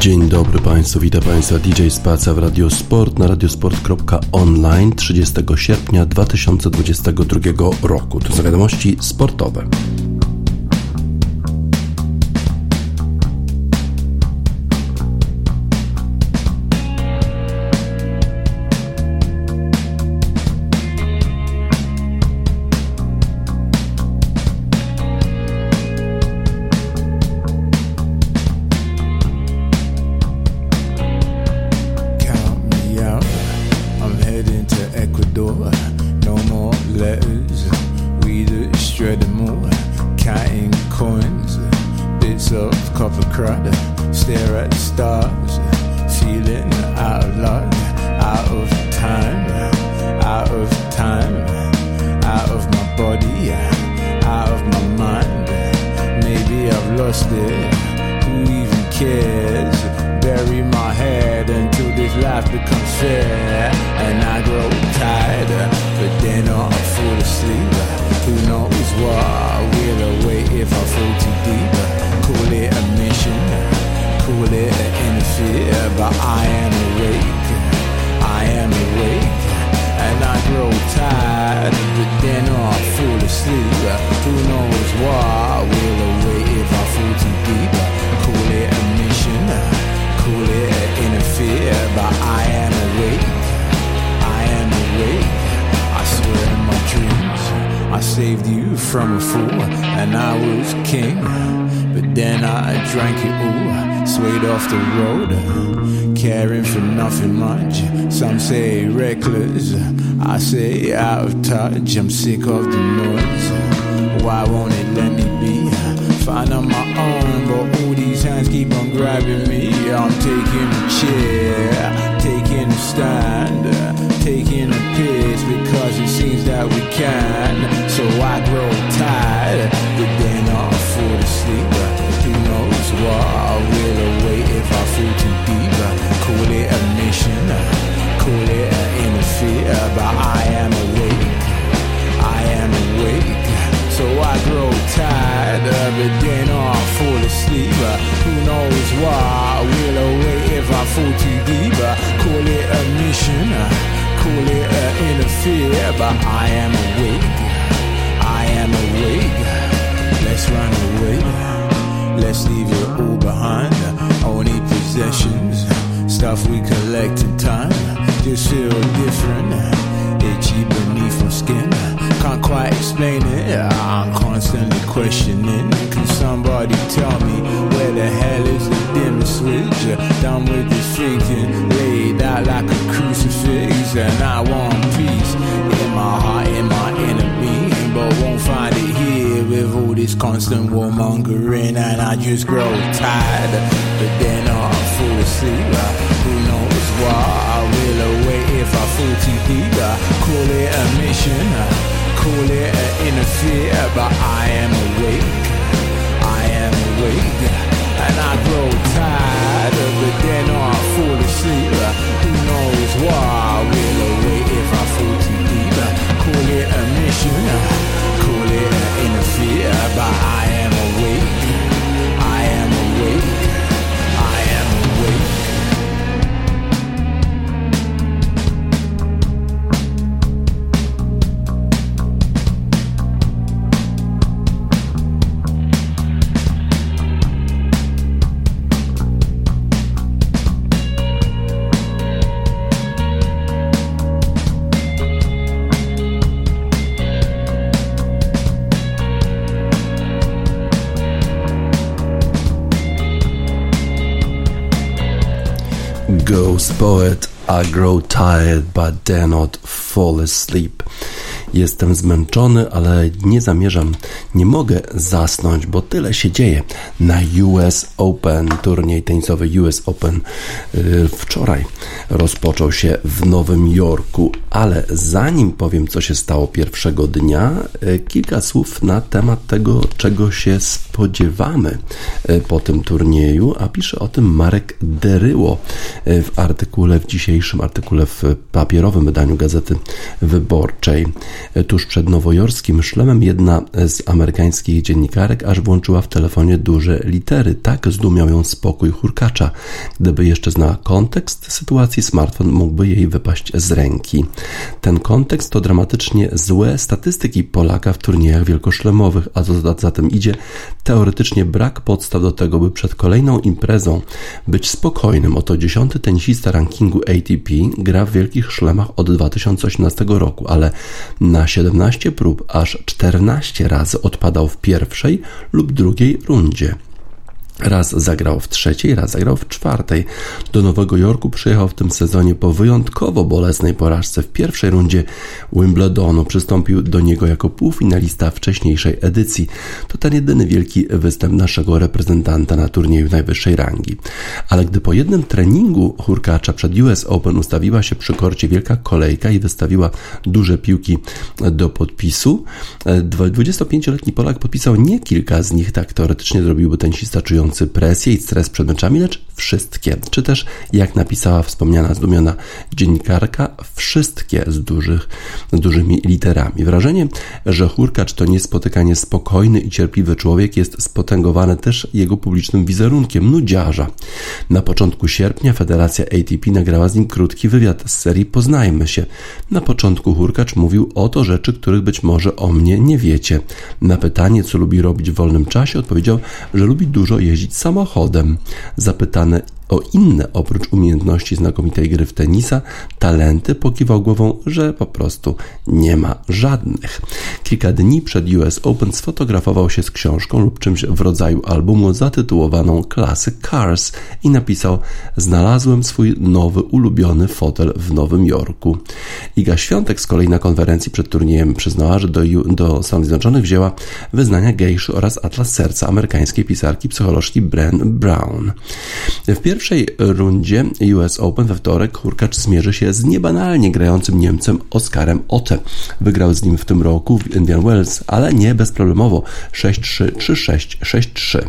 Dzień dobry Państwu, witam Państwa DJ Spaca w Radio Sport na radiosport.online 30 sierpnia 2022 roku. To są wiadomości sportowe. saved you from a fool, and I was king. But then I drank it all, swayed off the road, caring for nothing much. Some say reckless, I say out of touch. I'm sick of the noise. Why won't it let me be? Find on my own, but all these hands keep on grabbing me. I'm taking a chair, taking a stand taking a piss because it seems that we can. So I grow tired, but then I fall asleep. Who knows what I will await if I fall too deep? Call it a mission, call it an interfere, but I am awake. I am awake. So I grow tired, but then I fall asleep. Who knows what I will await if I fall too deep? Call it a mission call it uh, an inner but I am awake. I am awake. Let's run away. Let's leave it all behind. Only possessions, stuff we collect in time. Just feel different itchy beneath my skin. Can't quite explain it, I'm constantly questioning. Can somebody tell me where the hell is the dimmer switch? Done with this thinking, laid out like a crucifix, and I want peace in my heart, in my of all this constant warmongering and I just grow tired. But then I fall asleep. Who knows why I will await if I fall too deep. Call it a mission, call it an interfere, but I am awake. I am awake and I grow tired. But then I fall asleep. Who knows why I will await if I fall too deep. Call it a mission but I am awake. poet, I grow tired but dare not fall asleep. Jestem zmęczony, ale nie zamierzam, nie mogę zasnąć, bo tyle się dzieje na US Open, turniej tenisowy US Open. Y, wczoraj rozpoczął się w Nowym Jorku, ale zanim powiem, co się stało pierwszego dnia, y, kilka słów na temat tego, czego się spodziewamy y, po tym turnieju, a pisze o tym Marek Deryło w artykule, w dzisiejszym artykule w papierowym wydaniu Gazety Wyborczej. Tuż przed nowojorskim szlemem jedna z amerykańskich dziennikarek aż włączyła w telefonie duże litery. Tak zdumiał ją spokój hurkacza. Gdyby jeszcze znała kontekst sytuacji, smartfon mógłby jej wypaść z ręki. Ten kontekst to dramatycznie złe statystyki Polaka w turniejach wielkoszlemowych, a co za tym idzie, teoretycznie brak podstaw do tego, by przed kolejną imprezą być spokojnym. Oto dziesiąty tenisista rankingu ATP gra w wielkich szlemach od 2018 roku, ale na 17 prób aż 14 razy odpadał w pierwszej lub drugiej rundzie. Raz zagrał w trzeciej, raz zagrał w czwartej. Do Nowego Jorku przyjechał w tym sezonie po wyjątkowo bolesnej porażce w pierwszej rundzie Wimbledonu. Przystąpił do niego jako półfinalista wcześniejszej edycji. To ten jedyny wielki występ naszego reprezentanta na turnieju najwyższej rangi. Ale gdy po jednym treningu hurkacza przed US Open ustawiła się przy korcie wielka kolejka i wystawiła duże piłki do podpisu, 25-letni Polak podpisał nie kilka z nich, tak teoretycznie zrobiłby tenisista czujący czujący presję i stres przed meczami, lecz wszystkie. Czy też, jak napisała wspomniana, zdumiona dziennikarka, wszystkie z, dużych, z dużymi literami. Wrażenie, że Hurkacz to niespotykanie spokojny i cierpliwy człowiek jest spotęgowane też jego publicznym wizerunkiem nudziarza. Na początku sierpnia Federacja ATP nagrała z nim krótki wywiad z serii Poznajmy się. Na początku Hurkacz mówił o to rzeczy, których być może o mnie nie wiecie. Na pytanie, co lubi robić w wolnym czasie, odpowiedział, że lubi dużo jeździć jeździć samochodem. Zapytany o inne oprócz umiejętności znakomitej gry w tenisa, talenty, pokiwał głową, że po prostu nie ma żadnych. Kilka dni przed US Open sfotografował się z książką lub czymś w rodzaju albumu zatytułowaną Classic Cars i napisał: Znalazłem swój nowy, ulubiony fotel w Nowym Jorku. Iga Świątek z kolei na konferencji przed turniejem przyznała, że do, do Stanów Zjednoczonych wzięła wyznania gejszy oraz atlas serca amerykańskiej pisarki psycholożki Bren Brown. W pierwszej rundzie US Open we wtorek Hurkacz zmierzy się z niebanalnie grającym Niemcem Oskarem Otte. Wygrał z nim w tym roku w Indian Wells, ale nie bezproblemowo 6-3, 3-6, 6-3.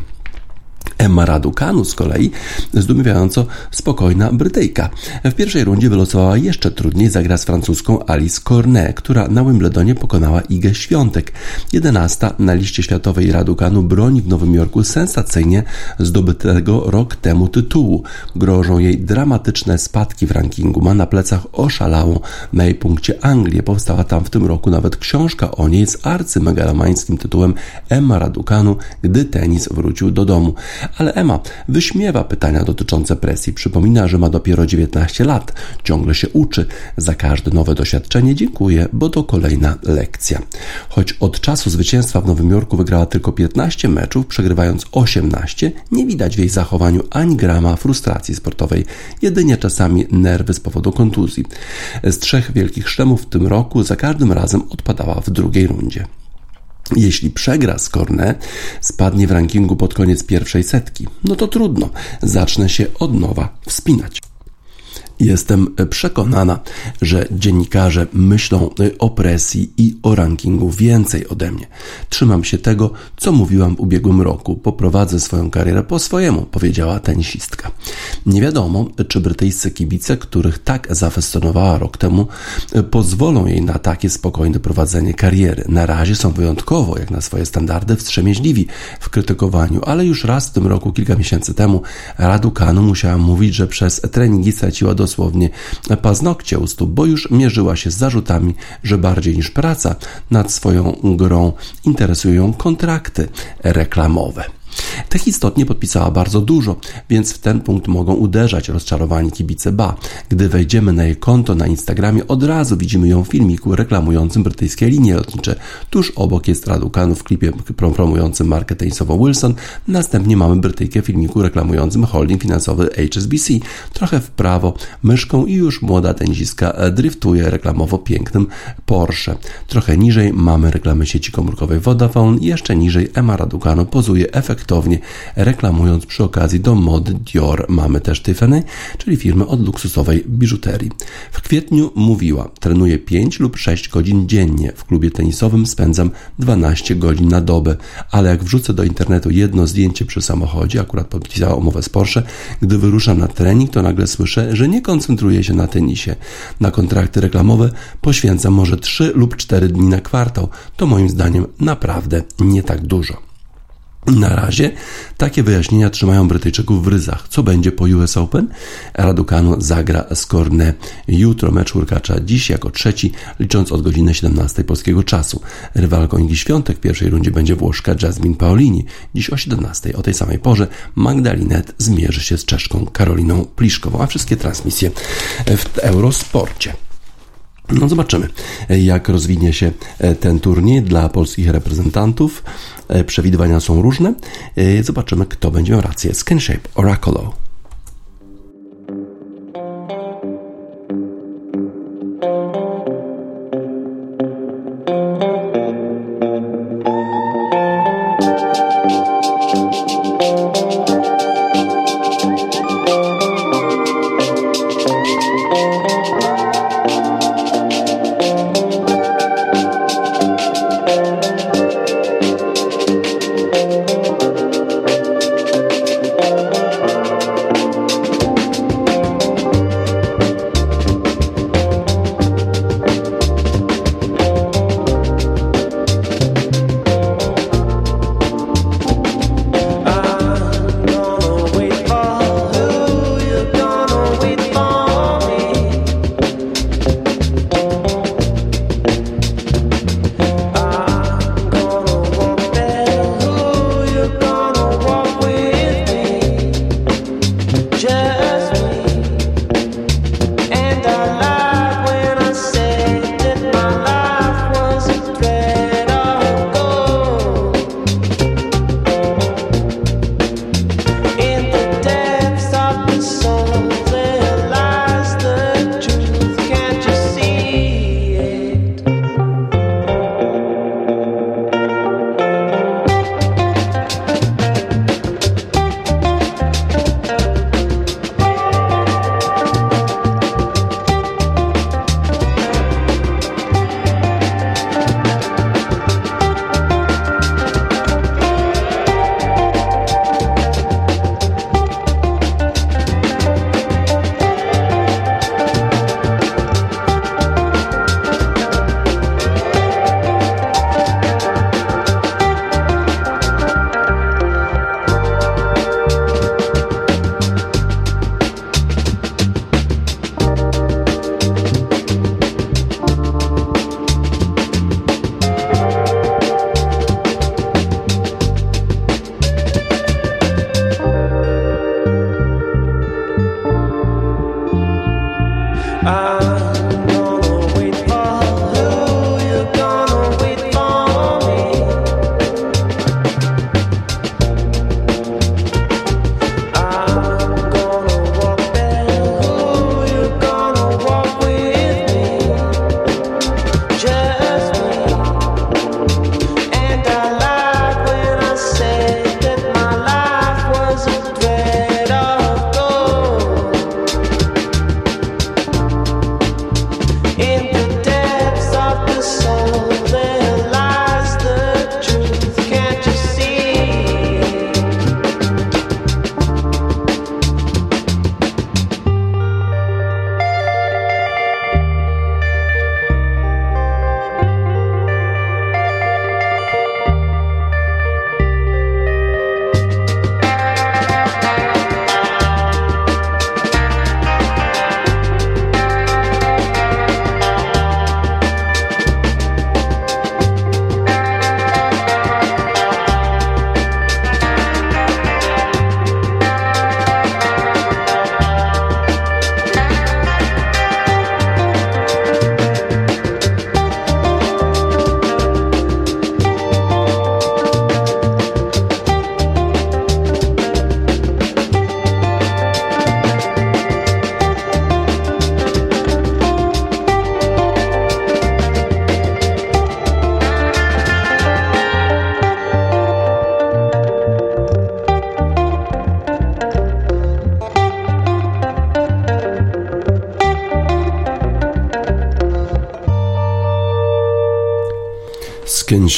Emma Raducanu z kolei zdumiewająco spokojna Brytyjka. W pierwszej rundzie wylosowała jeszcze trudniej, zagra z francuską Alice Cornet, która na Wimbledonie pokonała Igę Świątek. Jedenasta na liście światowej Raducanu broni w Nowym Jorku sensacyjnie zdobytego rok temu tytułu. Grożą jej dramatyczne spadki w rankingu. Ma na plecach oszalałą na jej punkcie Anglię. Powstała tam w tym roku nawet książka o niej z arcymegalomańskim tytułem Emma Raducanu, gdy tenis wrócił do domu ale Emma wyśmiewa pytania dotyczące presji. Przypomina, że ma dopiero 19 lat, ciągle się uczy. Za każde nowe doświadczenie dziękuję, bo to kolejna lekcja. Choć od czasu zwycięstwa w Nowym Jorku wygrała tylko 15 meczów, przegrywając 18, nie widać w jej zachowaniu ani grama frustracji sportowej, jedynie czasami nerwy z powodu kontuzji. Z trzech wielkich szlemów w tym roku za każdym razem odpadała w drugiej rundzie. Jeśli przegra z Cornet, spadnie w rankingu pod koniec pierwszej setki. No to trudno, zacznę się od nowa wspinać. Jestem przekonana, że dziennikarze myślą o presji i o rankingu więcej ode mnie. Trzymam się tego, co mówiłam w ubiegłym roku. Poprowadzę swoją karierę po swojemu, powiedziała tenisistka. Nie wiadomo, czy brytyjscy kibice, których tak zafascynowała rok temu, pozwolą jej na takie spokojne prowadzenie kariery. Na razie są wyjątkowo, jak na swoje standardy, wstrzemięźliwi w krytykowaniu, ale już raz w tym roku, kilka miesięcy temu, Raducanu musiała mówić, że przez treningi straciła do dosłownie paznokcie u stóp, bo już mierzyła się z zarzutami, że bardziej niż praca nad swoją grą interesują kontrakty reklamowe. Tych istotnie podpisała bardzo dużo, więc w ten punkt mogą uderzać rozczarowani kibice Ba. Gdy wejdziemy na jej konto na Instagramie, od razu widzimy ją w filmiku reklamującym brytyjskie linie lotnicze. Tuż obok jest Raducan w klipie promującym markę tenisową Wilson. Następnie mamy Brytyjkę w filmiku reklamującym holding finansowy HSBC. Trochę w prawo myszką i już młoda tenisiska driftuje reklamowo pięknym Porsche. Trochę niżej mamy reklamę sieci komórkowej Vodafone, jeszcze niżej Emma Raducanu pozuje efekt efektownie, reklamując przy okazji do mod Dior. Mamy też Tiffany, czyli firmę od luksusowej biżuterii. W kwietniu mówiła, trenuję 5 lub 6 godzin dziennie. W klubie tenisowym spędzam 12 godzin na dobę, ale jak wrzucę do internetu jedno zdjęcie przy samochodzie, akurat podpisała umowę z Porsche, gdy wyruszam na trening, to nagle słyszę, że nie koncentruję się na tenisie. Na kontrakty reklamowe poświęcam może 3 lub 4 dni na kwartał. To moim zdaniem naprawdę nie tak dużo. Na razie takie wyjaśnienia trzymają Brytyjczyków w ryzach. Co będzie po US Open? Raducanu zagra z Korne jutro. Mecz urkacza dziś jako trzeci, licząc od godziny 17 polskiego czasu. Rywalką Igi Świątek w pierwszej rundzie będzie Włoszka Jasmine Paolini. Dziś o 17 o tej samej porze Magdalinet zmierzy się z Czeszką Karoliną Pliszkową, a wszystkie transmisje w Eurosporcie. No zobaczymy, jak rozwinie się ten turniej dla polskich reprezentantów. Przewidywania są różne. Zobaczymy, kto będzie miał rację. Skinshape Oracolo.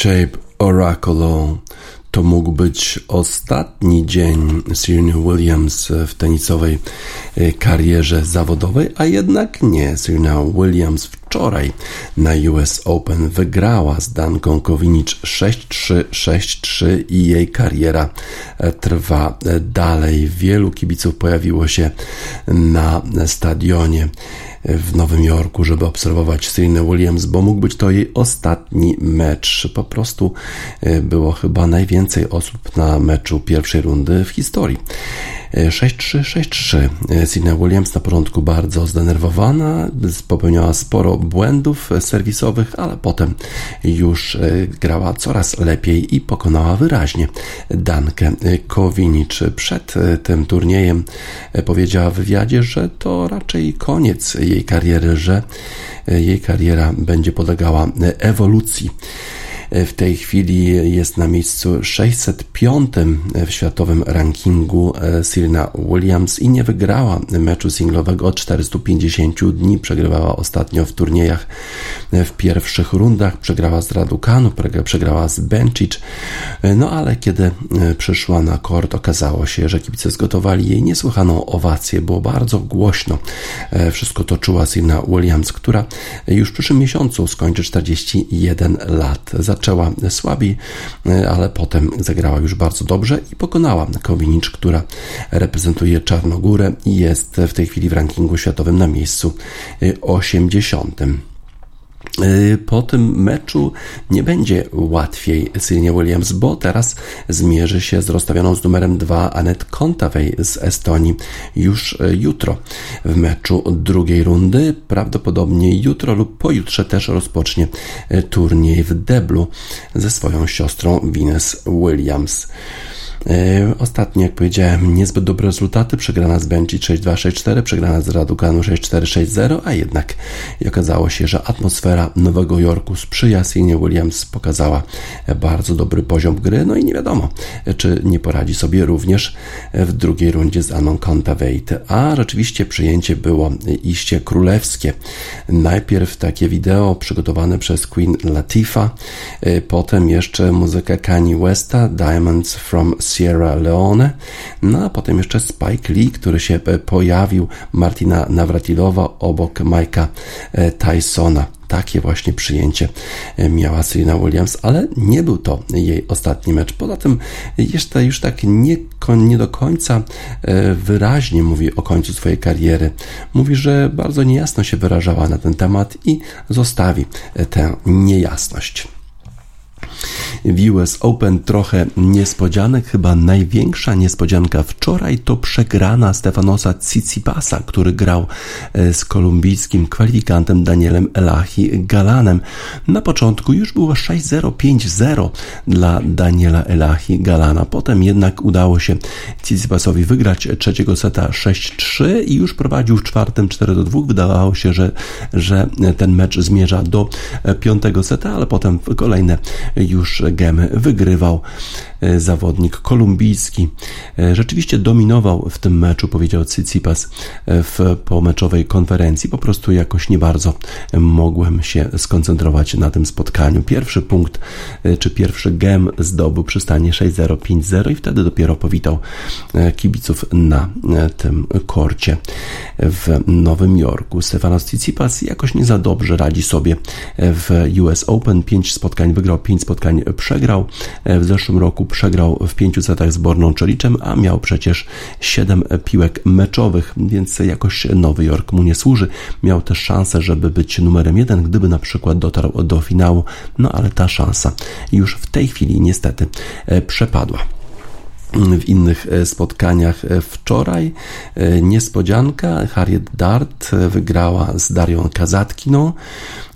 Shape Oracle to mógł być ostatni dzień Serena Williams w tenisowej e, karierze zawodowej, a jednak nie. Serena Williams wczoraj na US Open wygrała z Danką Kowinic 6-3, 6-3 i jej kariera e, trwa e, dalej. Wielu kibiców pojawiło się na stadionie w Nowym Jorku, żeby obserwować Serena Williams, bo mógł być to jej ostatni mecz. Po prostu e, było chyba najwięcej osób na meczu pierwszej rundy w historii. 6-3-6-3. Serena Williams na początku bardzo zdenerwowana, popełniała sporo błędów serwisowych, ale potem już e, grała coraz lepiej i pokonała wyraźnie Dankę Kowinic. Przed e, tym turniejem e, powiedziała w wywiadzie, że to raczej koniec jej kariery, że jej kariera będzie podlegała ewolucji. W tej chwili jest na miejscu 605 w światowym rankingu e, Serena Williams i nie wygrała meczu singlowego od 450 dni. Przegrywała ostatnio w turniejach e, w pierwszych rundach. Przegrała z Raducanu, przegrała z Bencic. E, no ale kiedy przyszła na kort, okazało się, że kibice zgotowali jej niesłychaną owację. Było bardzo głośno. Wszystko toczyła Serena Williams, która już w przyszłym miesiącu skończy 41 lat zaczęła słabiej, e, ale potem zagrała już bardzo dobrze i pokonała Kowinicz, która reprezentuje Czarnogórę i jest w tej chwili w rankingu światowym na miejscu 80. Y, po tym meczu nie będzie łatwiej Sylnie Williams, bo teraz zmierzy się z rozstawioną z numerem 2 Anet Kontawej z Estonii już y, jutro w meczu drugiej rundy. Prawdopodobnie jutro lub pojutrze też rozpocznie y, turniej w deblu ze swoją siostrą Venus Williams. E, ostatnio, jak powiedziałem, niezbyt dobre rezultaty. Przegrana z Benji 6-2-6-4, przegrana z Radukanu 6-4-6-0, a jednak okazało się, że atmosfera Nowego Jorku sprzyja. Sienie Williams pokazała bardzo dobry poziom gry, no i nie wiadomo, czy nie poradzi sobie również w drugiej rundzie z Anon Contavate. A rzeczywiście przyjęcie było iście królewskie. Najpierw takie wideo przygotowane przez Queen Latifah, e, potem jeszcze muzyka Kanye Westa, Diamonds from Sierra Leone, no a potem jeszcze Spike Lee, który się e, pojawił, Martina Nawratilowa obok Mike'a e, Tysona takie właśnie przyjęcie e, miała Serena Williams, ale nie był to jej ostatni mecz. Poza tym jeszcze już tak nie, nie do końca wyraźnie mówi o końcu swojej kariery. Mówi, że bardzo niejasno się wyrażała na ten temat i zostawi tę niejasność w US Open trochę niespodzianek. Chyba największa niespodzianka wczoraj to przegrana Stefanosa Tsitsipasa, który grał e, z kolumbijskim kwalifikantem Danielem Elahi Galanem. Na początku już było 6-0, 5-0 dla Daniela Elahi Galana. Potem jednak udało się Tsitsipasowi wygrać trzeciego seta 6-3 i już prowadził w czwartym 4-2. Wydawało się, że, że ten mecz zmierza do e, piątego seta, ale potem kolejne już gemy wygrywał e, zawodnik kolumbijski. E, rzeczywiście dominował w tym meczu, powiedział Tsitsipas e, w pomeczowej konferencji. Po prostu jakoś nie bardzo mogłem się skoncentrować na tym spotkaniu. Pierwszy punkt, czy pierwszy gem zdobył przy stanie 6-0, 5-0 i wtedy dopiero powitał kibiców na tym korcie w Nowym Jorku. Stefanos Tsitsipas jakoś nie za dobrze radzi sobie w US Open. Pięć spotkań wygrał, pięć spotkań przegrał. E, w zeszłym roku przegrał w pięciu setach z Borną Czeliczem, a miał przecież siedem piłek meczowych, więc jakoś Nowy Jork mu nie służy. Miał też szansę, żeby być numerem jeden, gdyby na przykład dotarł do finału, no ale ta szansa już w tej chwili niestety e, przepadła w innych e, spotkaniach e, wczoraj. E, niespodzianka, Harriet Dart wygrała z Darią Kazatkiną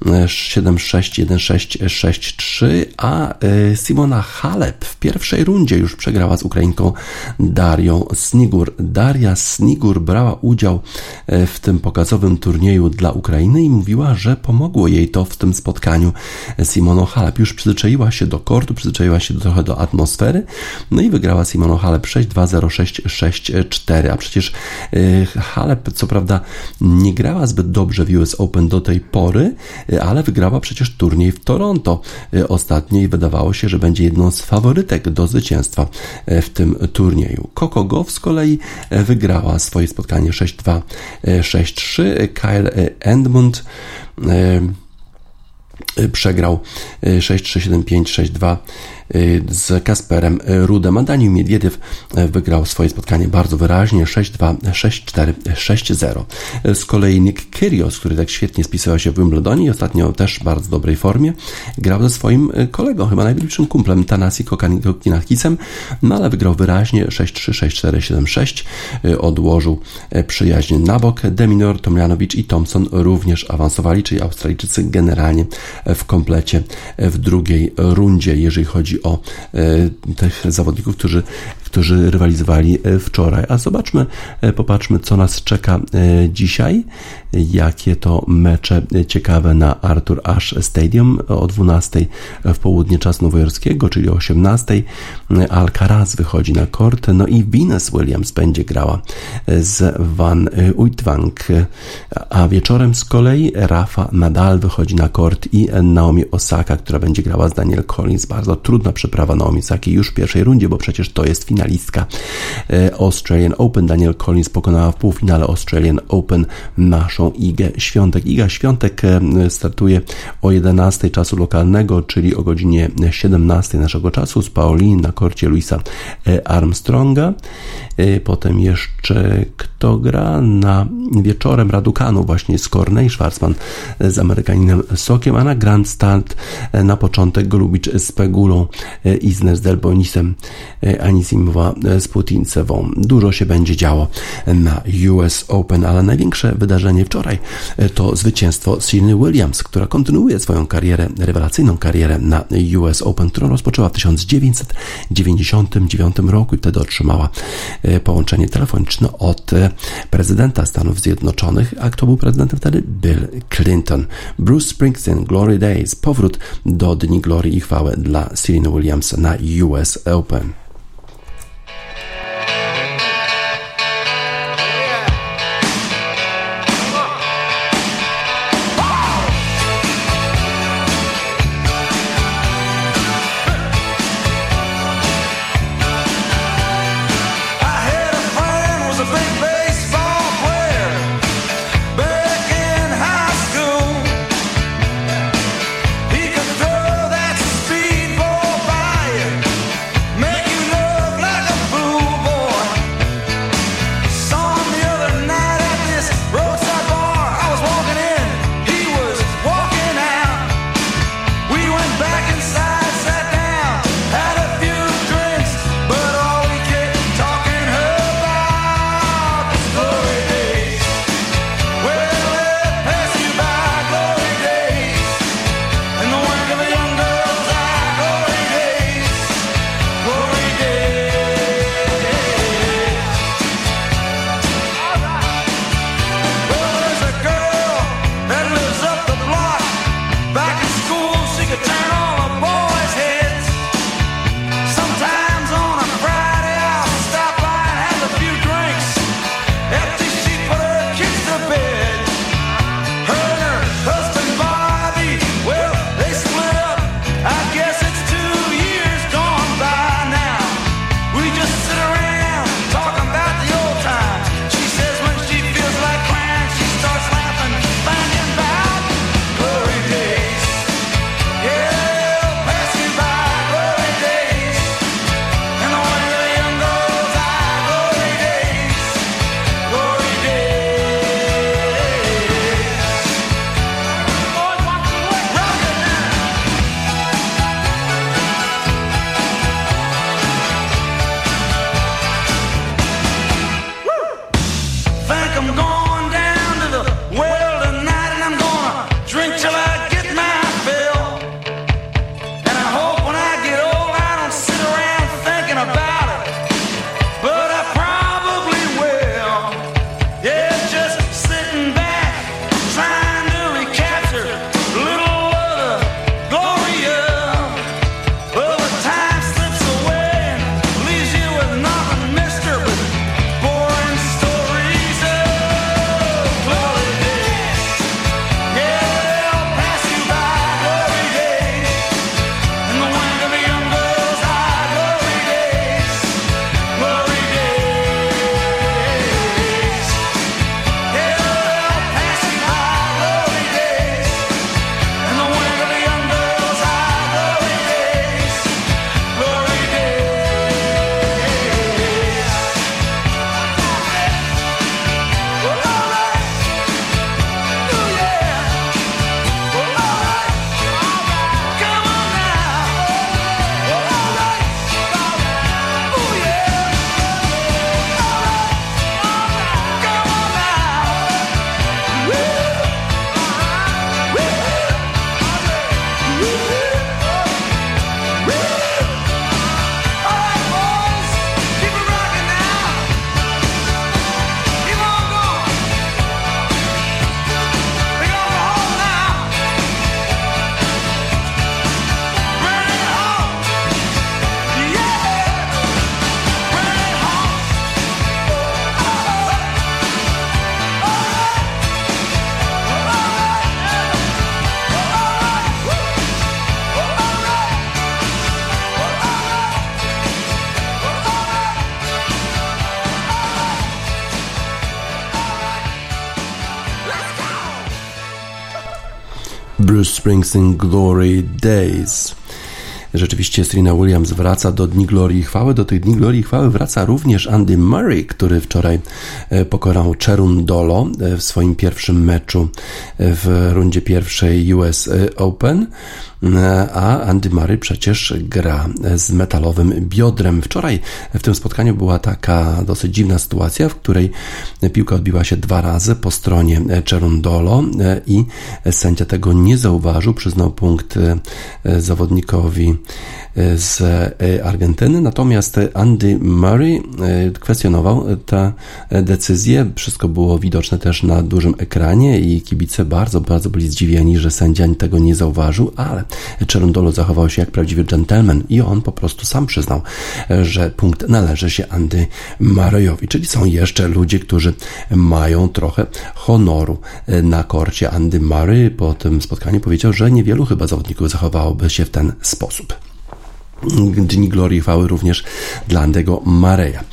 7-6, 1-6, 6-3, a Simona Halep w pierwszej rundzie już przegrała z Ukrainką Darią Snigur. Daria Snigur brała udział w tym pokazowym turnieju dla Ukrainy i mówiła, że pomogło jej to w tym spotkaniu Simoną Halep. Już przyzwyczaiła się do kortu, przyzwyczaiła się trochę do atmosfery, no i wygrała Simona Simona Halep 6-2-0-6-6-4, a przecież Halep co prawda nie grała zbyt dobrze w US Open do tej pory, ale wygrała przecież turniej w Toronto ostatnio i wydawało się, że będzie jedną z faworytek do zwycięstwa w tym turnieju. Coco Goff z kolei wygrała swoje spotkanie 6-2, 6-3. Kyle Edmund przegrał 6-3-7-5-6-2 Y, z Kasperem Rudem. A Daniel Miedwiediew y, wygrał swoje spotkanie bardzo wyraźnie 6-2, 6-4, 6-0. Z kolei Nick Kyrgios, który tak świetnie spisywał się w Wimbledonie i ostatnio też w bardzo dobrej formie, grał ze swoim y, kolegą, chyba najbliższym kumplem Tanasi Kokinakisem, no ale wygrał wyraźnie 6-3, 6-4, 7-6. Odłożył przyjaźń na bok. Deminor, Tomjanowicz i Thompson również awansowali, czyli Australijczycy generalnie w komplecie w drugiej rundzie, jeżeli chodzi o e, tych zawodników, którzy, którzy rywalizowali e, wczoraj. A zobaczmy, e, popatrzmy, co nas czeka dzisiaj. Jakie to mecze ciekawe na Arthur Ashe Stadium o 12 w południe czasu nowojorskiego, czyli o 18. Alcaraz wychodzi na kort, no i Venus Williams będzie grała z Van Uitwank, a wieczorem z kolei Rafa Nadal wychodzi na kort i Naomi Osaka, która będzie grała z Daniel Collins. Bardzo trudna przeprawa na Omisaki już w pierwszej rundzie, bo przecież to jest finalistka e, Australian Open. Daniel Collins pokonała w półfinale Australian Open naszą Igę Świątek. Iga Świątek e, startuje o 11 czasu lokalnego, czyli o godzinie 17 naszego czasu z Paulin na korcie Luisa e, Armstronga. Potem jeszcze kto gra na wieczorem Radukanu właśnie z Corney Schwarzman z Amerykaninem Sokiem, a na Grand Start na początek Golubicz z Pegulą E, Izner z Delbonisem, e, Anisimowa e, z Putincewą. Dużo się będzie działo na US Open, ale największe wydarzenie wczoraj to zwycięstwo Serena Williams, która kontynuuje swoją karierę, rewelacyjną karierę na US Open, którą rozpoczęła w 1999 roku i wtedy otrzymała połączenie telefoniczne od prezydenta Stanów Zjednoczonych, a kto był prezydentem wtedy? Bill Clinton. Bruce Springsteen, Glory Days, powrót do Dni Glorii i chwały dla Williams na US Open. Springsteen Glory Days. Rzeczywiście Serena Williams wraca do Dni Glorii i Chwały. Do tych Dni Glorii i Chwały wraca również Andy Murray, który wczoraj e, pokonał Cherun Dolo e, w swoim pierwszym meczu e, w rundzie pierwszej US Open a Andy Murray przecież gra z metalowym biodrem. Wczoraj w tym spotkaniu była taka dosyć dziwna sytuacja, w której piłka odbiła się dwa razy po stronie Cherundolo i sędzia tego nie zauważył, przyznał punkt zawodnikowi z Argentyny, natomiast Andy Murray kwestionował tę decyzję. Wszystko było widoczne też na dużym ekranie i kibice bardzo, bardzo byli zdziwieni, że sędzia tego nie zauważył, ale Cherundolo zachował się jak prawdziwy gentleman i on po prostu sam przyznał, że punkt należy się Andy Murrayowi, czyli są jeszcze ludzie, którzy mają trochę honoru na korcie. Andy Murray po tym spotkaniu powiedział, że niewielu chyba zawodników zachowałoby się w ten sposób. Dni Glorii Chwały również dla Andego Mareja.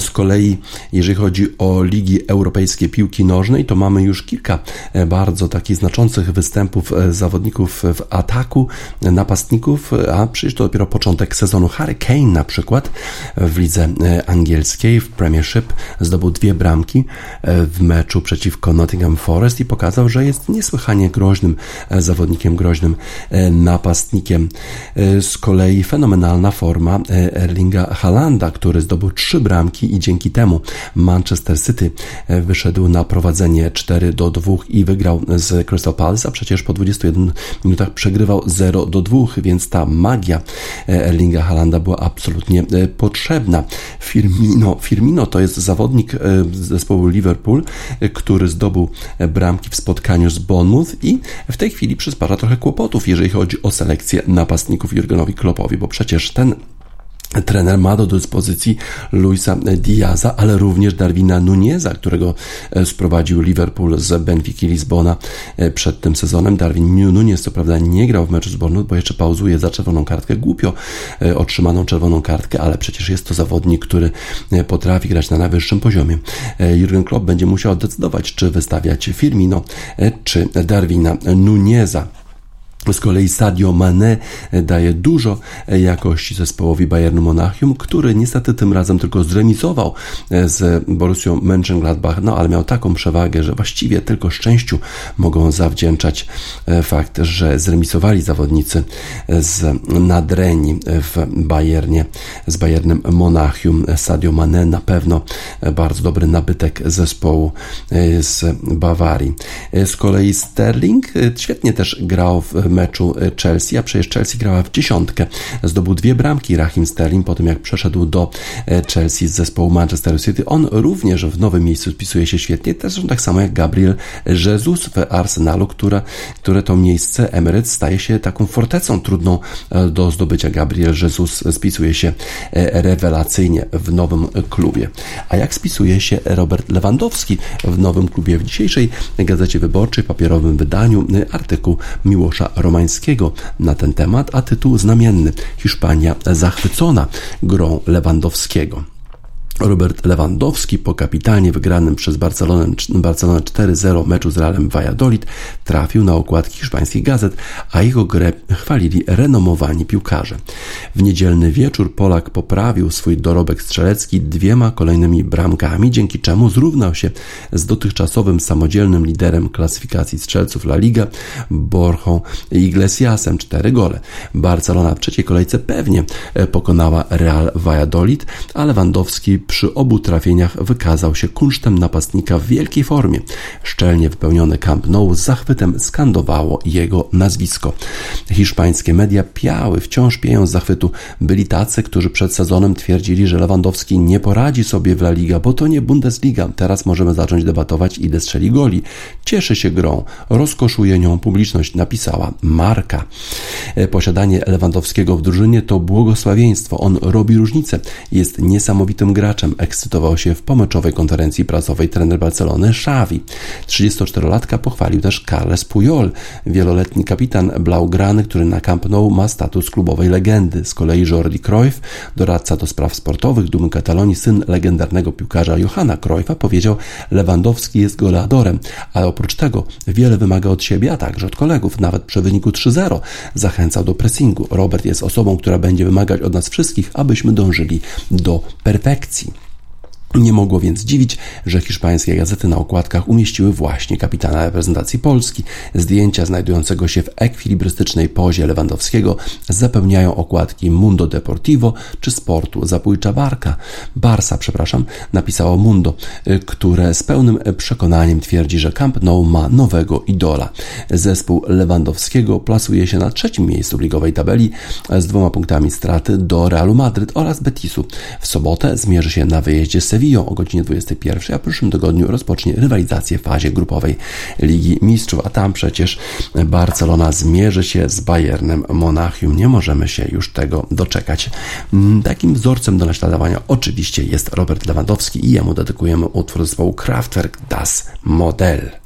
Z kolei, jeżeli chodzi o ligi europejskie piłki nożnej, to mamy już kilka e, bardzo takich znaczących występów e, zawodników w ataku, napastników, a przecież to dopiero początek sezonu. Harry Kane na przykład w lidze e, angielskiej, w Premiership zdobył dwie bramki w meczu przeciwko Nottingham Forest i pokazał, że jest niesłychanie groźnym zawodnikiem, groźnym napastnikiem. Z kolei fenomenalny fenomenalna forma e, Erlinga Halanda, który zdobył trzy bramki i dzięki temu Manchester City e, wyszedł na prowadzenie 4 do 2 i wygrał z Crystal Palace, a przecież po 21 minutach przegrywał 0 do 2, więc ta magia e, Erlinga Halanda była absolutnie potrzebna. Firmino, Firmino to jest zawodnik zespołu Liverpool, który zdobył bramki w spotkaniu z Bournemouth i w tej chwili przysparza trochę kłopotów, jeżeli chodzi o selekcję napastników Jurgenowi Kloppowi, bo przecież przecież ten Trener ma do dyspozycji Luisa Diaza, ale również Darwina Nuneza, którego e, sprowadził Liverpool z Benfica Lizbona e, przed tym sezonem. Darwin Nunez co prawda nie grał w meczu z Bournemouth, bo jeszcze pauzuje za czerwoną kartkę. Głupio e, otrzymaną czerwoną kartkę, ale przecież jest to zawodnik, który potrafi grać na najwyższym poziomie. Jurgen Klopp będzie musiał decydować, czy wystawiać Firmino, czy Darwina Nuneza. Z kolei Sadio Mane daje dużo jakości zespołowi Bayernu Monachium, który niestety tym razem tylko zremisował z Borussią Mönchengladbach, no ale miał taką przewagę, że właściwie tylko szczęściu mogą zawdzięczać e, fakt, że zremisowali zawodnicy z Nadreni w Bayernie, z Bayernem Monachium. Sadio Mane na pewno bardzo dobry nabytek zespołu e, z Bawarii. E, z kolei Sterling świetnie też grał w meczu e, Chelsea, a przecież Chelsea grała w dziesiątkę. Zdobył dwie bramki Rahim Sterling po tym, jak przeszedł do e, Chelsea z zespołu Manchester City. On również w nowym miejscu spisuje się świetnie, też tak samo jak Gabriel Jesus w Arsenalu, które, które to miejsce Emirates staje się taką fortecą trudną e, do zdobycia. Gabriel Jesus spisuje się rewelacyjnie w nowym klubie. A jak spisuje się Robert Lewandowski w nowym klubie? W dzisiejszej Gazecie Wyborczej, papierowym wydaniu artykuł Miłosza Romańskiego na ten temat, a tytuł znamienny Hiszpania zachwycona grą Lewandowskiego. Robert Lewandowski po kapitanie wygranym przez Barcelonę, Barcelonę 4-0 meczu z Realem Valladolid trafił na okładki hiszpańskich gazet, a jego grę chwalili renomowani piłkarze. W niedzielny wieczór Polak poprawił swój dorobek strzelecki dwiema kolejnymi bramkami, dzięki czemu zrównał się z dotychczasowym samodzielnym liderem klasyfikacji strzelców La Liga Borchą Iglesiasem 4 gole. Barcelona w trzeciej kolejce pewnie pokonała Real Valladolid, a Lewandowski przy obu trafieniach wykazał się kunsztem napastnika w wielkiej formie. Szczelnie wypełnione Camp Nou z zachwytem skandowało jego nazwisko. Hiszpańskie media piały, wciąż pieją z zachwytu. Byli tacy, którzy przed sezonem twierdzili, że Lewandowski nie poradzi sobie w La Liga, bo to nie Bundesliga. Teraz możemy zacząć debatować, ile strzeli goli. Cieszy się grą, rozkoszuje nią publiczność, napisała Marka. Posiadanie Lewandowskiego w drużynie to błogosławieństwo. On robi różnicę. Jest niesamowitym graczem graczem ekscytował się w pomeczowej konferencji prasowej trener Barcelony Xavi. 34-latka pochwalił też Carles Puyol, wieloletni kapitan Blaugrany, który na Camp Nou ma status klubowej legendy. Z kolei Jordi Cruyff, doradca do spraw sportowych dumy Katalonii, syn legendarnego piłkarza Johanna Cruyffa, powiedział Lewandowski jest goleadorem, ale oprócz tego wiele wymaga od siebie, a także od kolegów, nawet przy wyniku 3-0. Zachęcał do pressingu. Robert jest osobą, która będzie wymagać od nas wszystkich, abyśmy dążyli do perfekcji. Nie mogło więc dziwić, że hiszpańskie gazety na okładkach umieściły właśnie kapitana reprezentacji Polski. Zdjęcia znajdującego się w ekwilibrystycznej pozie Lewandowskiego zapełniają okładki Mundo Deportivo czy Sportu Zabójcza Barka. Barsa, przepraszam, napisało Mundo, które z pełnym przekonaniem twierdzi, że Camp Nou ma nowego idola. Zespół Lewandowskiego plasuje się na trzecim miejscu w ligowej tabeli z dwoma punktami straty do Realu Madryt oraz Betisu. W sobotę zmierzy się na wyjeździe z Sevillą o godzinie 21, a w przyszłym tygodniu rozpocznie rywalizację w fazie grupowej Ligi Mistrzów, a tam przecież Barcelona zmierzy się z Bayernem Monachium. Nie możemy się już tego doczekać. Mm, takim wzorcem do naśladowania oczywiście jest Robert Lewandowski i jemu dedykujemy utwór zespołu Kraftwerk Das Modell.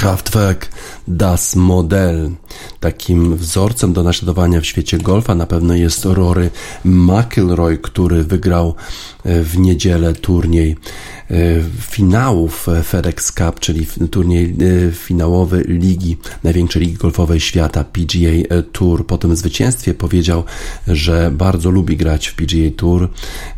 Kraftwerk Das Modell. takim wzorcem do naśladowania w świecie golfa na pewno jest Rory McIlroy, który wygrał w niedzielę turniej E, finałów FedEx Cup, czyli turniej e, finałowy ligi, największej ligi golfowej świata, PGA Tour. Po tym zwycięstwie powiedział, że bardzo lubi grać w PGA Tour,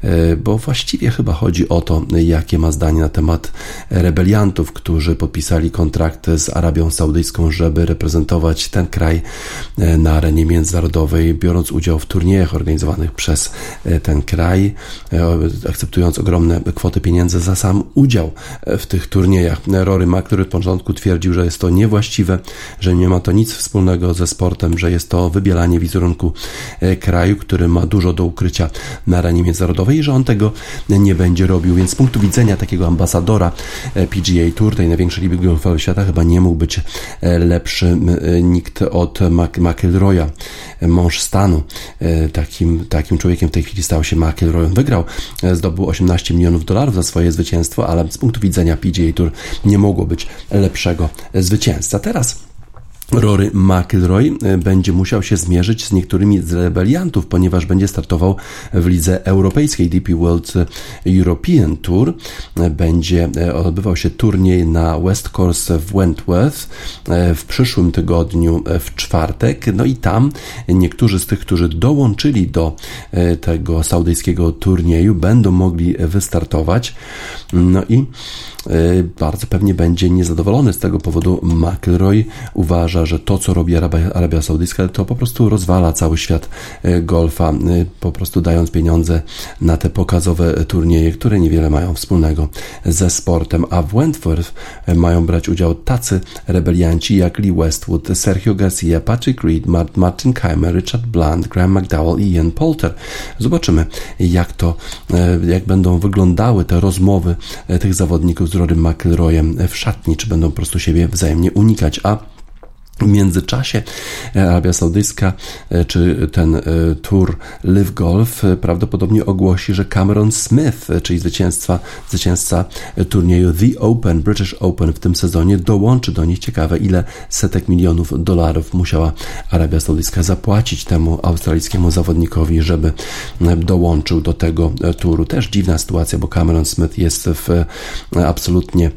e, bo właściwie chyba chodzi o to, jakie ma zdanie na temat rebeliantów, którzy podpisali kontrakt z Arabią Saudyjską, żeby reprezentować ten kraj na arenie międzynarodowej, biorąc udział w turniejach organizowanych przez ten kraj, akceptując ogromne kwoty pieniędzy za sam udział w tych turniejach. Rory McIlroy od początku twierdził, że jest to niewłaściwe, że nie ma to nic wspólnego ze sportem, że jest to wybielanie wizerunku e, kraju, który ma dużo do ukrycia na arenie międzynarodowej i że on tego nie będzie robił. Więc z punktu widzenia takiego ambasadora e, PGA Tour, tej największej ligi golfowej świata, chyba nie mógł być e, lepszy nikt od McIlroya, mąż stanu. Takim, takim człowiekiem w tej chwili stał się McIlroy. Wygrał, zdobył 18 milionów dolarów za swoje zwycięstwo, ale z punktu widzenia PGA Tour nie mogło być lepszego zwycięzca. Teraz Rory McIlroy e, będzie musiał się zmierzyć z niektórymi z rebeliantów, ponieważ będzie startował w lidze europejskiej DP World European Tour. E, będzie e, odbywał się turniej na West Course w Wentworth w przyszłym tygodniu w czwartek. No i tam niektórzy z tych, którzy dołączyli do tego saudyjskiego turnieju, będą mogli wystartować. No i bardzo pewnie będzie niezadowolony z tego powodu. McIlroy uważa, że to, co robi Arabia, Arabia Saudyjska, to po prostu rozwala cały świat e, golfa, e, po prostu dając pieniądze na te pokazowe turnieje, które niewiele mają wspólnego ze sportem. A w Wentworth e, mają brać udział tacy rebelianci jak Lee Westwood, Sergio Garcia, Patrick Reed, Martin Keimer, Richard Blunt, Graham McDowell i Ian Poulter. Zobaczymy, jak to, jak będą wyglądały te rozmowy tych zawodników z Rory McIlroyem w szatni, czy będą po prostu siebie wzajemnie unikać, a w międzyczasie e, Arabia Saudyjska e, czy ten e, tour Live Golf prawdopodobnie ogłosi, że Cameron Smith, czyli zwycięzca, zwycięzca turnieju The Open, British Open w tym sezonie, dołączy do nich. Ciekawe, ile setek milionów dolarów musiała Arabia Saudyjska zapłacić temu australijskiemu zawodnikowi, żeby dołączył do tego turu. Też dziwna sytuacja, bo Cameron Smith jest w, absolutnie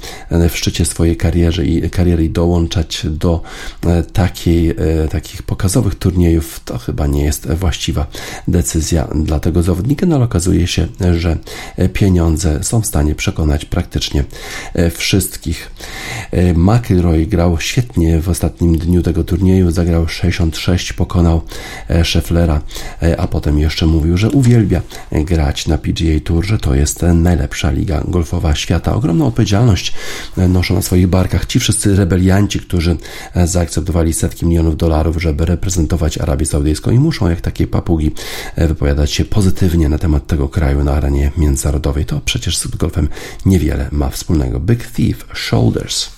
w szczycie swojej kariery i, kariery i dołączać do takiej, e, takich pokazowych turniejów to chyba nie jest właściwa decyzja dla tego zawodnika, no ale okazuje się, że pieniądze są w stanie przekonać praktycznie e, wszystkich. E, McIlroy grał świetnie w ostatnim dniu tego turnieju, zagrał 66, pokonał Schefflera, a potem jeszcze mówił, że uwielbia grać na PGA Tour, że to jest najlepsza liga golfowa świata. Ogromną odpowiedzialność noszą na swoich barkach ci wszyscy rebelianci, którzy zaakceptowali zaakceptowali setki milionów dolarów, żeby reprezentować Arabię Saudyjską i muszą, jak takie papugi, e, wypowiadać się pozytywnie na temat tego kraju na arenie międzynarodowej. To przecież z golfem niewiele ma wspólnego. Big Thief Shoulders.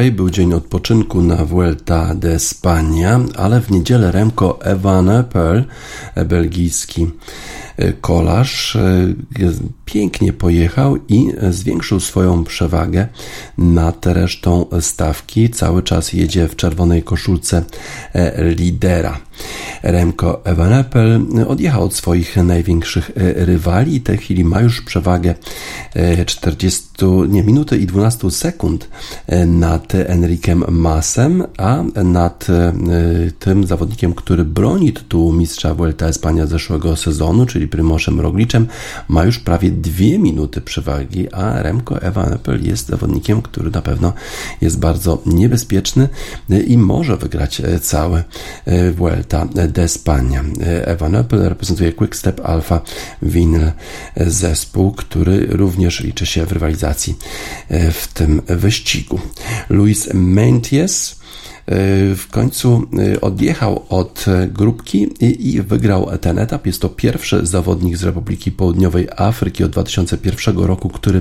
Wczoraj był dzień odpoczynku na Vuelta de España, ale w niedzielę Remco Evenepoel, belgijski kolarz e, pięknie pojechał i zwiększył swoją przewagę nad resztą stawki. Cały czas jedzie w czerwonej koszulce e, lidera. Remco Evenepoel odjechał od swoich największych e, rywali i tej chwili ma już przewagę 40 nie, minuty i 12 sekund nad Enrikiem Masem, a nad tym zawodnikiem, który broni tytułu mistrza Vuelta Espania zeszłego sezonu, czyli Prymoszem Rogliczem, ma już prawie dwie minuty przewagi, a Remco Evenepoel jest zawodnikiem, który na pewno jest bardzo niebezpieczny i może wygrać cały Vuelta de España. Evenepoel reprezentuje Quickstep Alpha Vinyl zespół, który również liczy się w rywalizacji w tym wyścigu. Luis Menties w końcu y, odjechał od grupki i wygrał ten etap. Jest to pierwszy zawodnik z Republiki Południowej Afryki od 2001 roku, który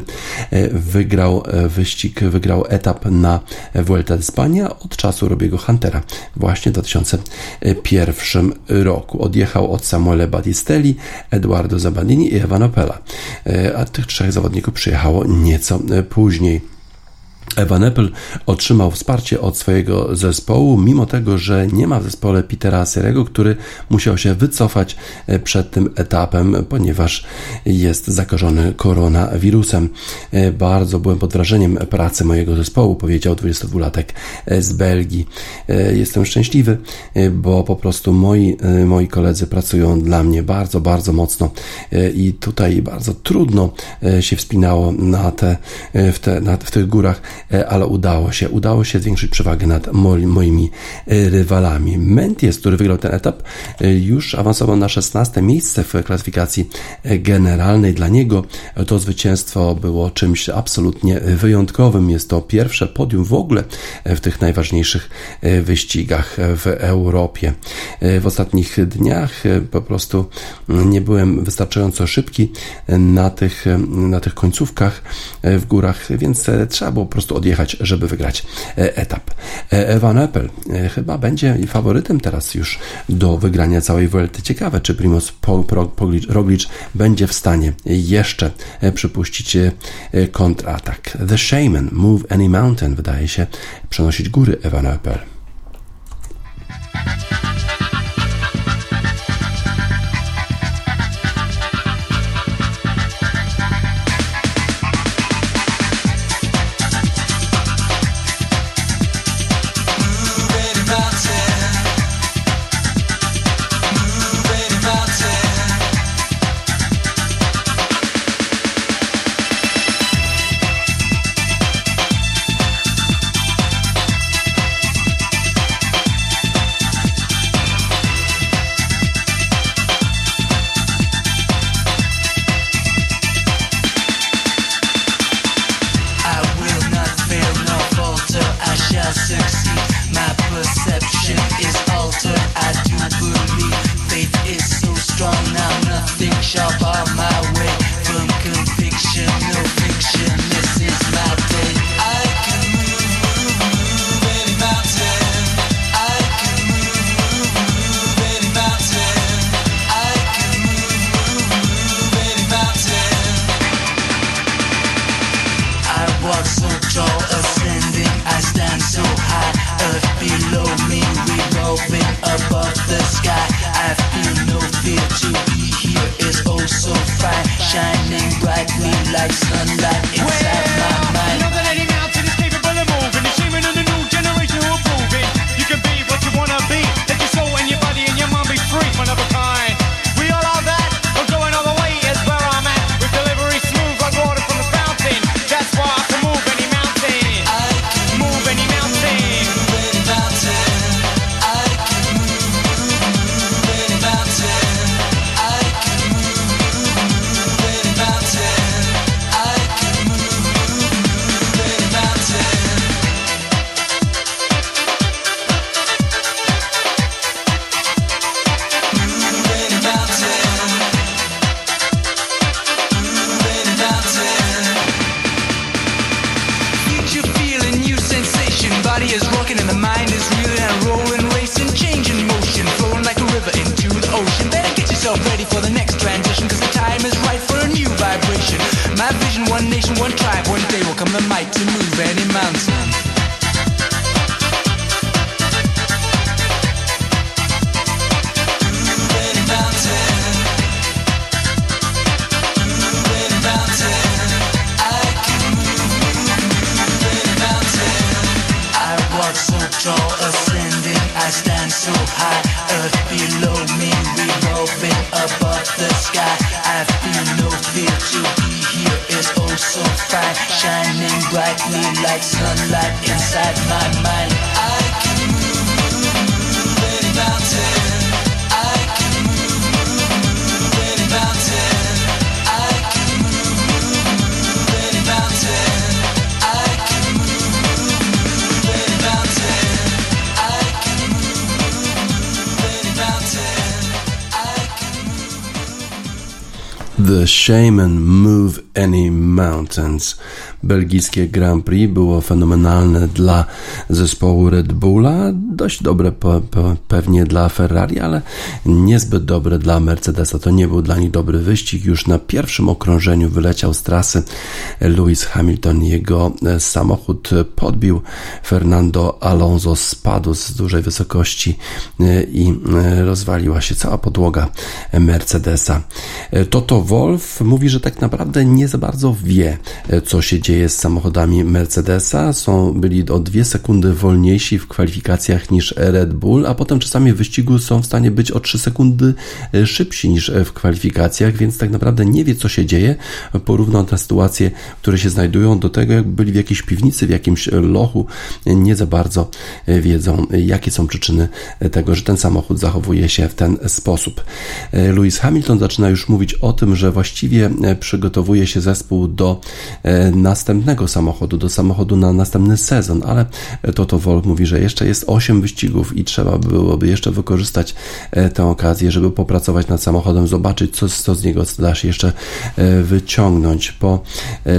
y, wygrał wyścig, wygrał etap na Vuelta España od czasu Robiego Huntera właśnie w 2001 roku. Odjechał od Samuele Battistelli, Eduardo Zabadini i Evan a tych trzech zawodników przyjechało nieco później. Evan Apple otrzymał wsparcie od swojego zespołu, mimo tego, że nie ma w zespole Petera Serego, który musiał się wycofać e, przed tym etapem, ponieważ jest zakażony koronawirusem. E, bardzo byłem pod wrażeniem pracy mojego zespołu, powiedział 22-latek e, z Belgii. Jestem szczęśliwy, bo po prostu moi, moi koledzy pracują dla mnie bardzo, bardzo mocno i tutaj bardzo trudno się wspinało na te, w, te, na, w tych górach ale udało się. Udało się zwiększyć przewagę nad moimi e, rywalami. Menties, który wygrał ten etap, e, już awansował na 16 miejsce w klasyfikacji generalnej. Dla niego to zwycięstwo było czymś absolutnie wyjątkowym. Jest to pierwsze podium w ogóle w tych najważniejszych wyścigach w Europie. W ostatnich dniach po prostu nie byłem wystarczająco szybki na tych, na tych końcówkach w górach, więc trzeba było prostu odjechać, żeby wygrać e, etap. E, Evan Apple e, chyba będzie faworytem teraz już do wygrania całej Vuelty. Ciekawe, czy Primoz Roglic będzie w stanie jeszcze przypuścić kontratak. The Shaman, Move Any Mountain wydaje się przenosić góry Evan Apple. Shaman Move Any Mountains. belgijskie Grand Prix było fenomenalne dla zespołu Red Bulla, dość dobre pe pe pewnie dla Ferrari, ale niezbyt dobre dla Mercedesa. To nie był dla nich dobry wyścig. Już na pierwszym okrążeniu wyleciał z trasy Lewis Hamilton. Jego e, samochód podbił Fernando Alonso, spadł z dużej wysokości e, i e, rozwaliła się cała podłoga Mercedesa. Toto Wolf mówi, że tak naprawdę nie za bardzo wie, co się dzieje z samochodami Mercedesa. Są, byli o dwie sekundy wolniejsi w kwalifikacjach niż Red Bull, a potem czasami w wyścigu są w stanie być o 3 sekundy szybsi niż w kwalifikacjach, więc tak naprawdę nie wie, co się dzieje. Porównał te sytuacje, które się znajdują do tego, jak byli w jakiejś piwnicy, w jakimś lochu. Nie za bardzo e, wiedzą, jakie są przyczyny tego, że ten samochód zachowuje się w ten sposób. Lewis Hamilton zaczyna już mówić o tym, że właściwie przygotowuje się zespół do nas następnego samochodu, do samochodu na następny sezon, ale Toto Wolf mówi, że jeszcze jest 8 wyścigów i trzeba byłoby jeszcze wykorzystać e, tę okazję, żeby popracować nad samochodem, zobaczyć, co, co z niego da się jeszcze e, wyciągnąć. Po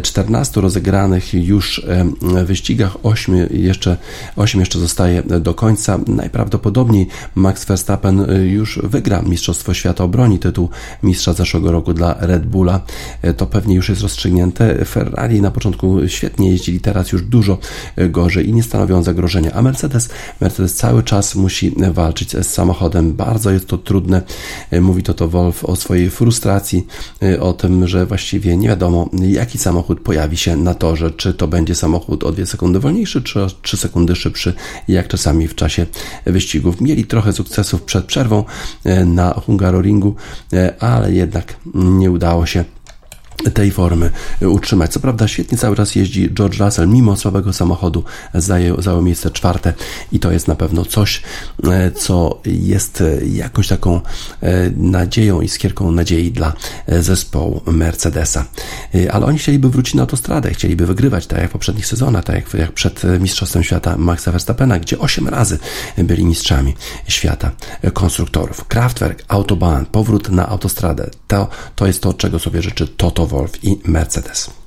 14 e, rozegranych już wyścigach, 8 jeszcze, 8 jeszcze zostaje do końca. Najprawdopodobniej Max Verstappen już wygra Mistrzostwo Świata, obroni tytuł mistrza zeszłego roku dla Red Bulla. To pewnie już jest rozstrzygnięte. Ferrari na początku świetnie jeździli, teraz już dużo e, gorzej i nie stanowią zagrożenia. A Mercedes, Mercedes cały czas musi walczyć z samochodem. Bardzo jest to trudne. E, mówi to to Wolf o swojej frustracji, e, o tym, że właściwie nie wiadomo, jaki samochód pojawi się na torze. Czy to będzie samochód o 2 sekundy wolniejszy, czy o 3 sekundy szybszy, jak czasami w czasie wyścigów. Mieli trochę sukcesów przed przerwą na Hungaroringu, ale jednak nie udało się tej formy utrzymać. Co prawda świetnie cały czas jeździ George Russell, mimo słabego samochodu zajął, zajął miejsce czwarte i to jest na pewno coś, e, co jest jakąś taką e, nadzieją i skierką nadziei dla e, zespołu Mercedesa. Ale oni chcieliby wrócić na autostradę, chcieliby wygrywać, tak jak w poprzednich sezonach, tak jak, jak przed Mistrzostwem Świata Maxa Verstappena, gdzie 8 razy byli mistrzami świata konstruktorów. Kraftwerk, Autobahn, powrót na autostradę, to, to jest to, czego sobie życzy Toto Wolf i Mercedes.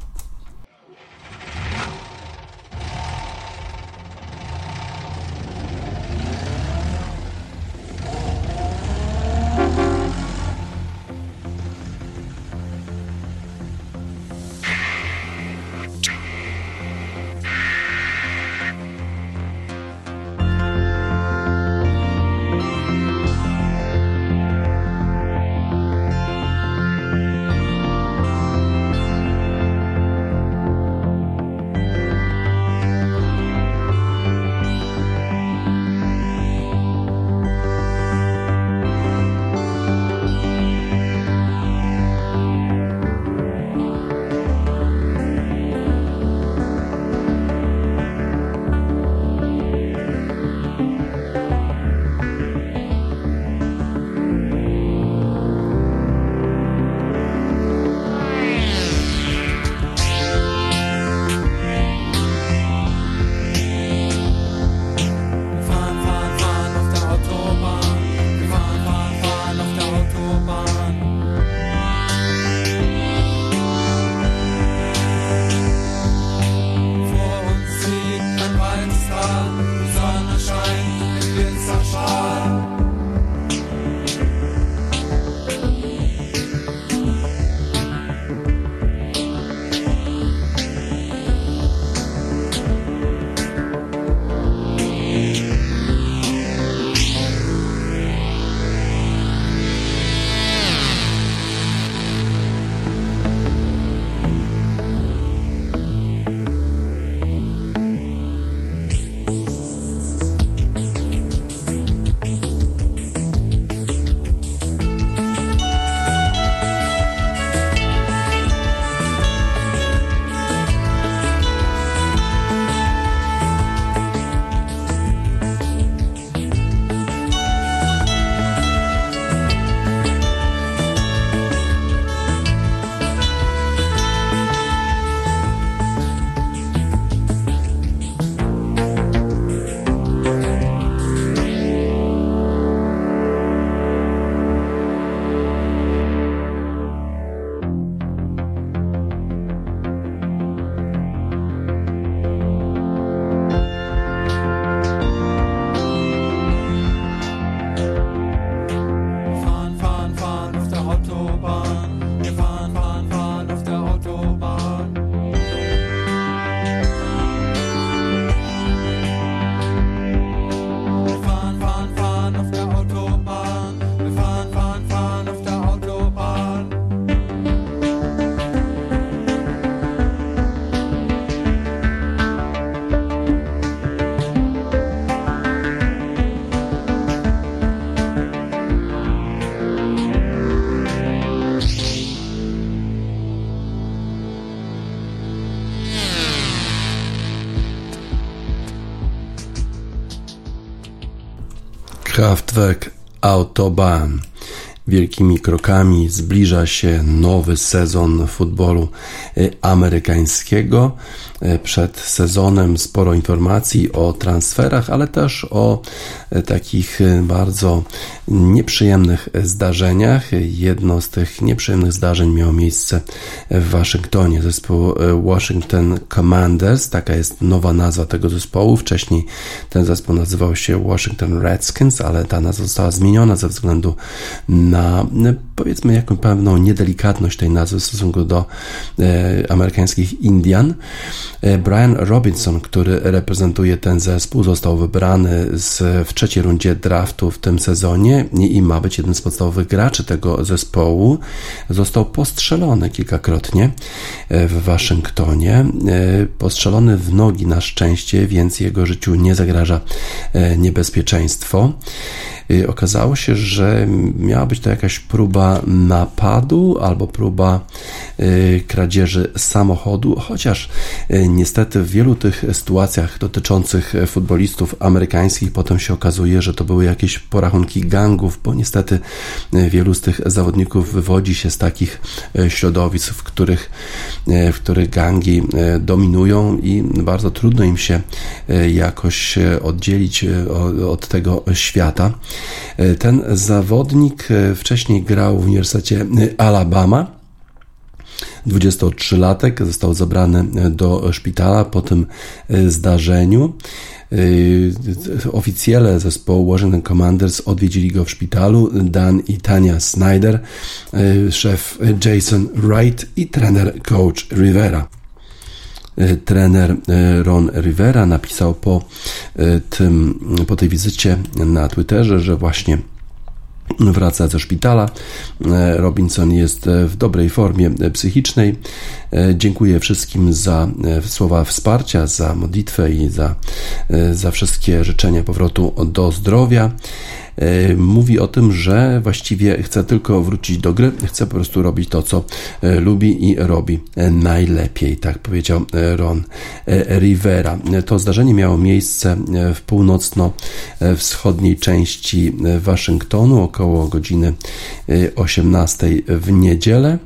Autobahn. Wielkimi krokami zbliża się nowy sezon futbolu amerykańskiego. Y, przed sezonem sporo informacji o transferach, ale też o y, takich bardzo nieprzyjemnych zdarzeniach. Jedno z tych nieprzyjemnych zdarzeń miało miejsce w Waszyngtonie. Zespół Washington Commanders, taka jest nowa nazwa tego zespołu. Wcześniej ten zespół nazywał się Washington Redskins, ale ta nazwa została zmieniona ze względu na powiedzmy jakąś pewną niedelikatność tej nazwy w stosunku do e, amerykańskich Indian. E, Brian Robinson, który reprezentuje ten zespół, został wybrany z, w trzeciej rundzie draftu w tym sezonie i, i ma być jednym z podstawowych graczy tego zespołu. Został postrzelony kilkakrotnie e, w Waszyngtonie. E, postrzelony w nogi na szczęście, więc jego życiu nie zagraża e, niebezpieczeństwo. Y, okazało się, że miała być to jakaś próba napadu albo próba y, kradzieży samochodu, chociaż y, niestety w wielu tych sytuacjach dotyczących futbolistów amerykańskich potem się okazuje, że to były jakieś porachunki gangów, bo niestety wielu z tych zawodników wywodzi się z takich środowisk, w których, w których gangi dominują i bardzo trudno im się jakoś oddzielić od tego świata. Ten zawodnik wcześniej grał w Uniwersytecie Alabama. 23-latek został zabrany e, do szpitala po tym zdarzeniu. Oficjele zespołu Washington Commanders odwiedzili go w szpitalu. Dan i Tania Snyder, szef Jason Wright i trener coach Rivera. E, trener e, Ron Rivera napisał po, e, tym, po tej wizycie na Twitterze, że właśnie wraca ze szpitala. Robinson jest w dobrej formie psychicznej. Dziękuję wszystkim za słowa wsparcia, za modlitwę i za, za wszystkie życzenia powrotu do zdrowia. E, mówi o tym, że właściwie chce tylko wrócić do gry, chce po prostu robić to, co e, lubi i robi e, najlepiej, tak powiedział Ron Rivera. To zdarzenie miało miejsce w północno-wschodniej części Waszyngtonu około godziny 18 w niedzielę.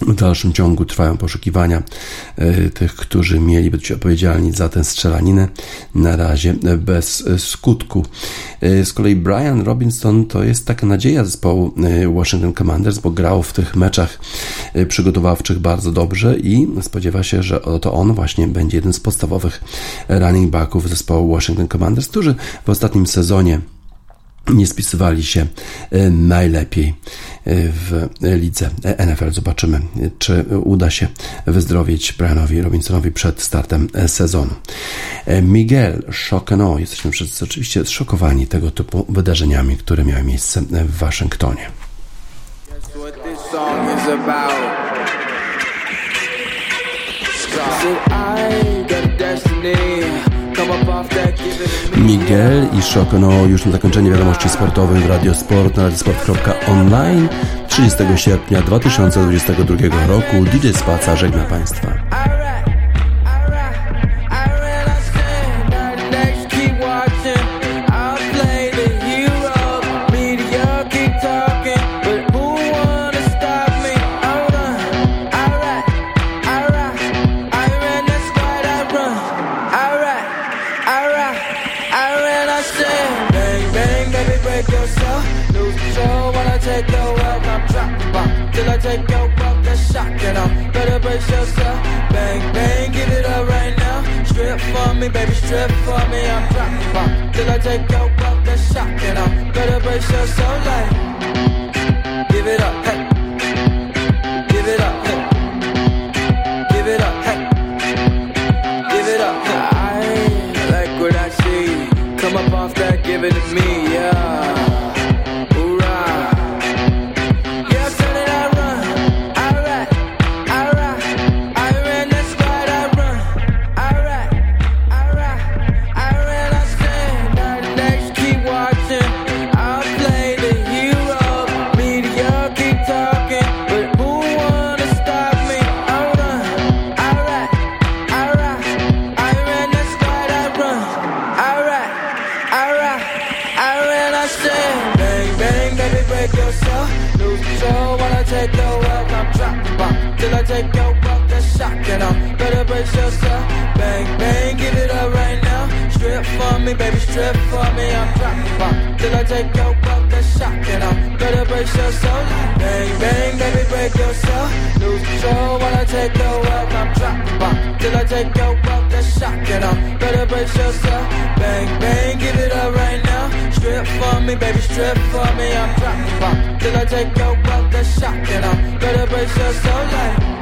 W dalszym ciągu trwają poszukiwania e, tych, którzy mieli być odpowiedzialni za tę strzelaninę. Na razie bez skutku. E, z kolei Brian Robinson to jest taka nadzieja zespołu e, Washington Commanders, bo grał w tych meczach przygotowawczych bardzo dobrze i spodziewa się, że to on właśnie będzie jeden z podstawowych running backów zespołu Washington Commanders, którzy w ostatnim sezonie nie spisywali się e, najlepiej e, w lidze NFL. Zobaczymy, czy uda się wyzdrowieć Brianowi Robinsonowi przed startem sezonu. E, Miguel Chocano. Jesteśmy wszyscy oczywiście zszokowani tego typu wydarzeniami, które miały miejsce w Waszyngtonie. Miguel i Szokono już na zakończenie wiadomości sportowych w Radiosport na radiosport.online 30 sierpnia 2022 roku DJ Spaca żegna Państwa. Me, baby, strip for me. I'm dropping bomb till I take your wealth. That's shocking. I'm better brace yourself like. Give it up, hey. Give it up, hey. Give it up, hey. Give it up, hey. I like what I see. Come up off that, give it to me, me, baby, strip for me. I'm dropping bomb. Till I take your buck wealth, that's shocking. I'm better brace soul. Bang, bang, baby, break your soul. Lose control while I take your wealth, I'm dropping bomb. Till I take your wealth, that's shocking. I'm better brace yourself. Bang, bang, give it up right now. Strip for me, baby, strip for me. I'm dropping bomb. Till I take your buck wealth, that's shocking. I'm better brace yourself like.